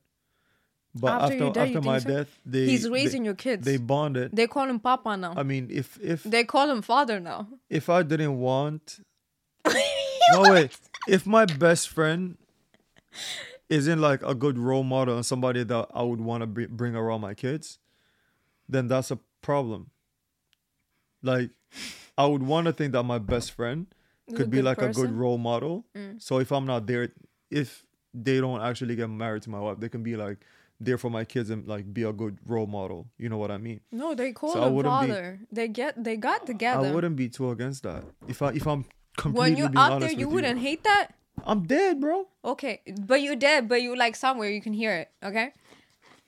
But After after you after, my so? death, they He's they- raising your kids. They bonded. They call him Papa now. I mean, if if they call him father now. if I didn't want, no way. If my best friend isn't like a good role model and somebody that I would want to br- bring around my kids, then that's a problem. Like, I would want to think that my best friend could be like a good. Mm. role model. So if I'm not there, if they don't actually get married to my wife, they can be like there for my kids and like be a good role model. You know what I mean? No, they call So I him wouldn't be- They get they got together. I wouldn't be too against that. If I if I'm completely when you're out there, you wouldn't hate that. I'm dead, bro. Okay, but you're dead, but you like somewhere you can hear it. Okay,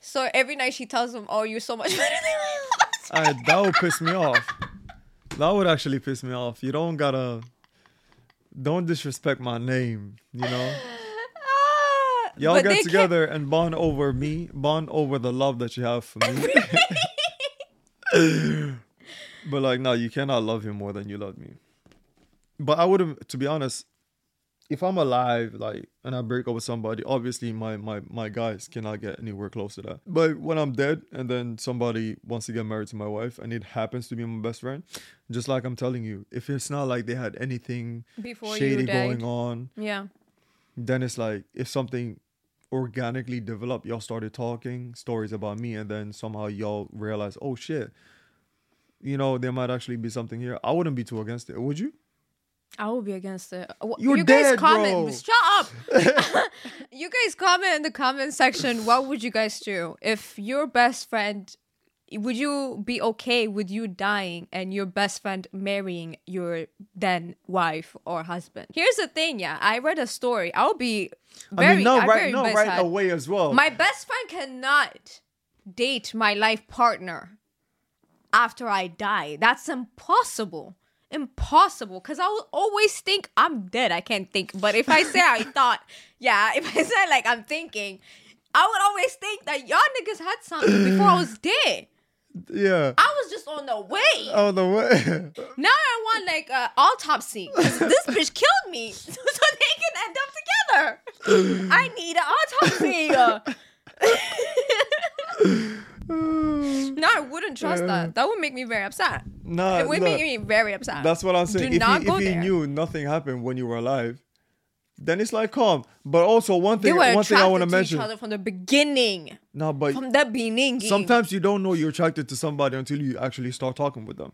so every night she tells him, "Oh, you're so much better than my last." I, that would piss me off. That would actually piss me off. You don't gotta, don't disrespect my name. You know, Ah, y'all get together and bond over me, bond over the love that you have for me. but like, no, you cannot love him more than you love me. But I wouldn't, to be honest. If I'm alive, like, and I break up with somebody, obviously my my my guys cannot get anywhere close to that. But when I'm dead, and then somebody wants to get married to my wife, and it happens to be my best friend, just like I'm telling you, if it's not like they had anything Before shady going on, Yeah, then it's like if something organically developed, y'all started talking stories about me, and then somehow y'all realize, oh shit, you know, there might actually be something here. I wouldn't be too against it, would you? I will be against it. You're you guys dead, comment. bro. Shut up. you guys comment in the comment section. What would you guys do if your best friend? Would you be okay with you dying and your best friend marrying your then wife or husband? Here's the thing, yeah. I read a story. I'll be very, I mean, no, right, no, right away as well. My best friend cannot date my life partner after I die. That's impossible. Impossible. Because I will always think I'm dead. I can't think. But if I say I thought, yeah, if I say like I'm thinking, I would always think that y'all niggas had something before I was dead. yeah. I was just on the way. On the way. Now I want like an autopsy. this bitch killed me. So they can end up together. I need an autopsy. Mm. no, I wouldn't trust that. That would make me very upset. Nah, it would make me very upset. That's what I'm saying. Do if not you, go if there. knew nothing happened when you were alive, then it's like calm. But also one thing, one thing I want to mention. each other from the beginning. No, but From the beginning. sometimes you don't know you're attracted to somebody until you actually start talking with them.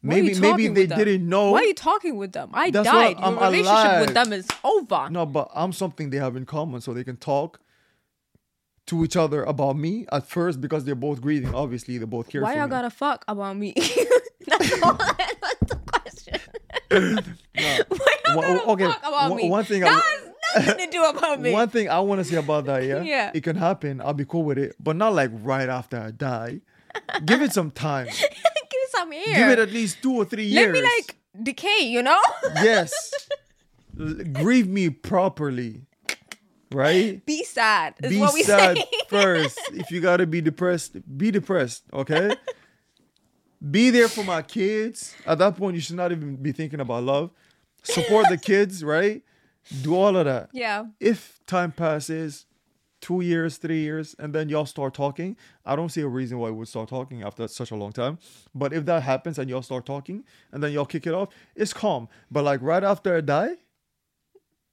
Why Maybe maybe they didn't know. Why are you talking with them? I That's died. what- I'm Your relationship with them is over. No, but I'm something they have in common, so they can talk to each other about me at first because they're both grieving. Obviously, they both care Why y'all me. gotta fuck about me? That's all. That's the question. Why y'all gotta okay, fuck about one- me? one thing I- that has nothing to do about me. One thing I want to say about that, yeah, Yeah. it can happen. I'll be cool with it, but not like right after I die. Give it some time. Give it some air. Give it at least two or three years. Let me like decay. You know. yes, grieve me properly, right? Be sad. Is be what we sad first. If you gotta be depressed, be depressed. Okay. be there for my kids. At that point, you should not even be thinking about love. Support the kids, right? Do all of that. yeah. If time passes, two years, three years, and then y'all start talking, I don't see a reason why we would start talking after such a long time. But if that happens and y'all start talking and then y'all kick it off, it's calm. But like right after I die,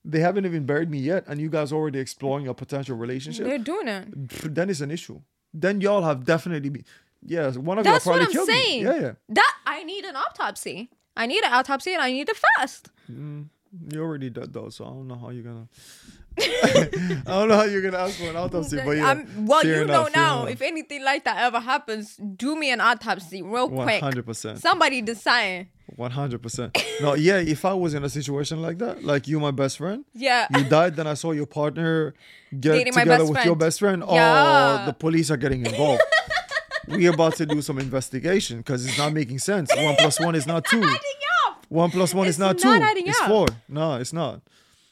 they haven't even buried me yet, and you guys already exploring a potential relationship They're doing it. then it's an issue. Then y'all have definitely been. Yeah, one of That's y'all what probably I'm killed saying. me. Yeah, yeah. That I need an autopsy. I need an autopsy and I need it fast. Mm, you already did though, so I don't know how you're gonna. I don't know how you're gonna ask for an autopsy, but yeah. I'm- well, you enough, know now. enough. If anything like that ever happens, do me an autopsy real quick. 100%. Somebody decide. One hundred percent. No, yeah. If I was in a situation like that, like you, my best friend, Yeah. you died, then I saw your partner get Dating together with your best friend. Yeah. Oh, the police are getting involved. we about to do some investigation because it's not making sense. One plus one is not two. One plus one It's is not, not two. it's four. No, it's not.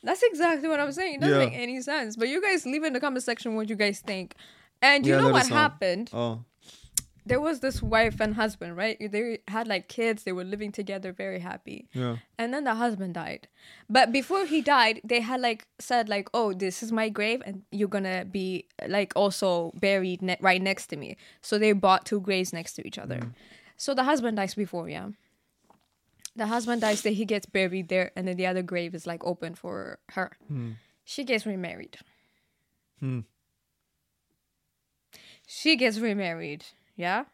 That's exactly what I'm saying. It doesn't Yeah. make any sense. But you guys leave in the comment section what you guys think. And you Yeah, know let what us know. happened? Oh, There was this wife and husband, right? They had like kids. They were living together, very happy. yeah. And then the husband died. But before he died, they had like said like, "Oh, this is my grave, and you're gonna be like also buried ne- right next to me." So they bought two graves next to each other. Mm. So the husband dies before, yeah. The husband dies, then he gets buried there, and then the other grave is like open for her. Hmm. She gets remarried. Hmm. She gets remarried, yeah.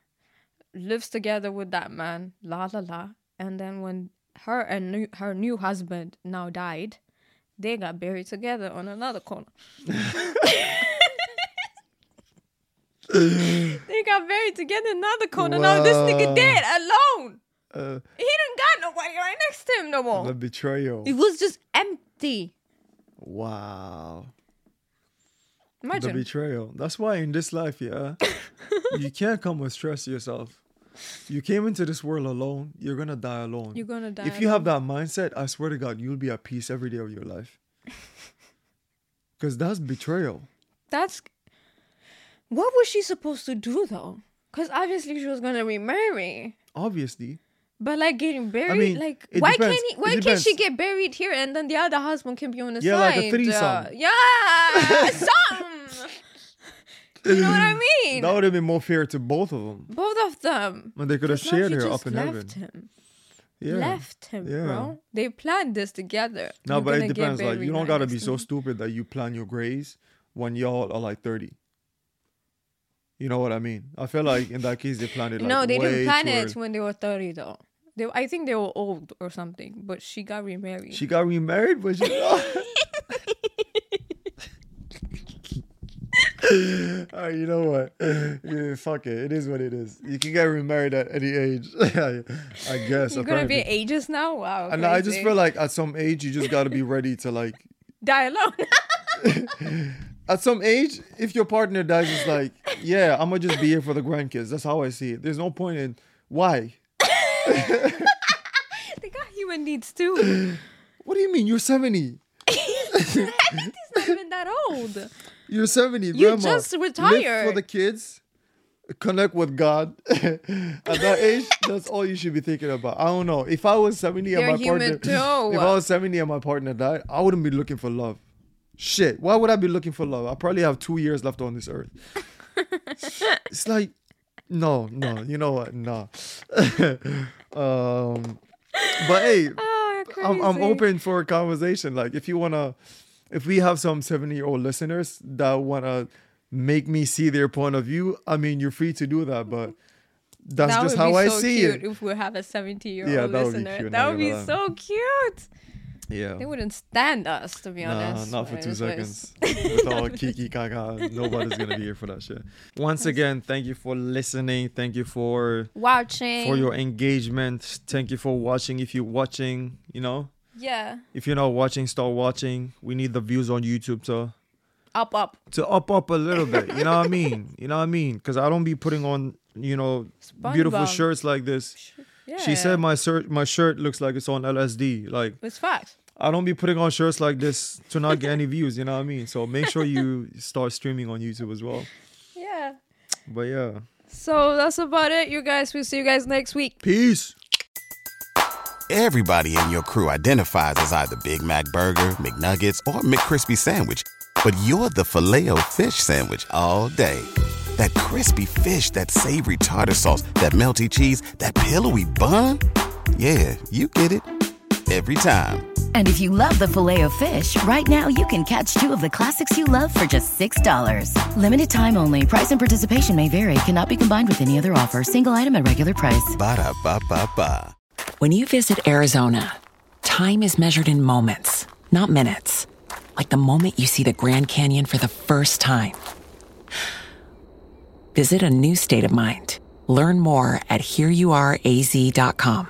Lives together with that man, la la la. And then when her and new, her new husband now died, they got buried together on another corner. they got buried together in another corner. Now this nigga dead alone. Uh, He didn't got nobody right next to him no more. the betrayal. It was just empty. Wow. The betrayal. That's why in this life, yeah, you can't come with stress yourself. You came into this world alone. You're gonna die alone. You're gonna die If you have that mindset, I swear to God, you'll be at peace every day of your life. Because that's betrayal. That's what was she supposed to do though? Because obviously she was gonna remarry. Obviously. But like getting buried, mean, like why depends. can't he? Why can't she get buried here and then the other husband can be on the side? Yeah, like a threesome. Uh, yeah, something. you know what I mean? That would have been more fair to both of them. Both of them. And they could have shared he her up in left heaven. him. Yeah. Left him, Yeah. bro. They planned this together. No, You're but it depends. Like you don't gotta be so stupid that you plan your graves when y'all are like thirty. You know what I mean? I feel like in that case they planned it. Like, no, they didn't plan it when they were thirty though. They, I think they were old or something, but she got remarried. She got remarried, but she. Alright, you know what? Yeah, fuck it. It is what it is. You can get remarried at any age. I guess. You're gonna be ages now. Wow. And I just feel like at some age you just gotta be ready to like. die alone. At some age, if your partner dies, it's like, yeah, I'm gonna just be here for the grandkids. That's how I see it. There's no point in why. they got human needs too. What do you mean? You're 70. He's not even that old. You're 70. You grandma. just Live retired. for the kids. Connect with God. At that age, that's all you should be thinking about. I don't know. If I was 70 and They're my human partner, too. if I was 70 and my partner died, I wouldn't be looking for love. Shit. Why would I be looking for love? I probably have two years left on this earth. it's like no, no. You know what? No. um, but hey, Oh, I'm, I'm open for a conversation. Like, if you wanna, if we have some 70 year old listeners that wanna make me see their point of view, I mean, you're free to do that. But that's that just would how be I so see cute it. If we have a 70 year old Yeah, that would be listener, cute, that would be so cute. Yeah. They wouldn't stand us, to be Nah, honest. not for two seconds. With all kiki kaka, nobody's gonna be here for that shit. Once again, thank you for listening. Thank you for Watching. for your engagement. Thank you for watching. If you're watching, you know, yeah. if you're not watching, start watching. We need the views on YouTube to Up, up. to up up a little bit. You know what I mean? You know what I mean? Because I don't be putting on, you know, beautiful shirts like this. Yeah. She said my shirt my shirt looks like it's on LSD. Like It's facts. I don't be putting on shirts like this to not get any views. You know what I mean? So make sure you start streaming on YouTube as well. Yeah. But yeah, So that's about it, you guys. We'll see you guys next week. peace. Everybody in your crew identifies as either Big Mac Burger, McNuggets, or McCrispy Sandwich. But you're the filet fish Sandwich all day. That crispy fish, that savory tartar sauce, that melty cheese, that pillowy bun. Yeah, you get it. Every time. And if you love the Filet-O-Fish, right now you can catch two of the classics you love for just $6. Limited time only. Price and participation may vary. Cannot be combined with any other offer. Single item at regular price. Ba-da-ba-ba-ba. When you visit Arizona, time is measured in moments, not minutes. Like the moment you see the Grand Canyon for the first time. Visit a new state of mind. Learn more at hereyouareaz.com.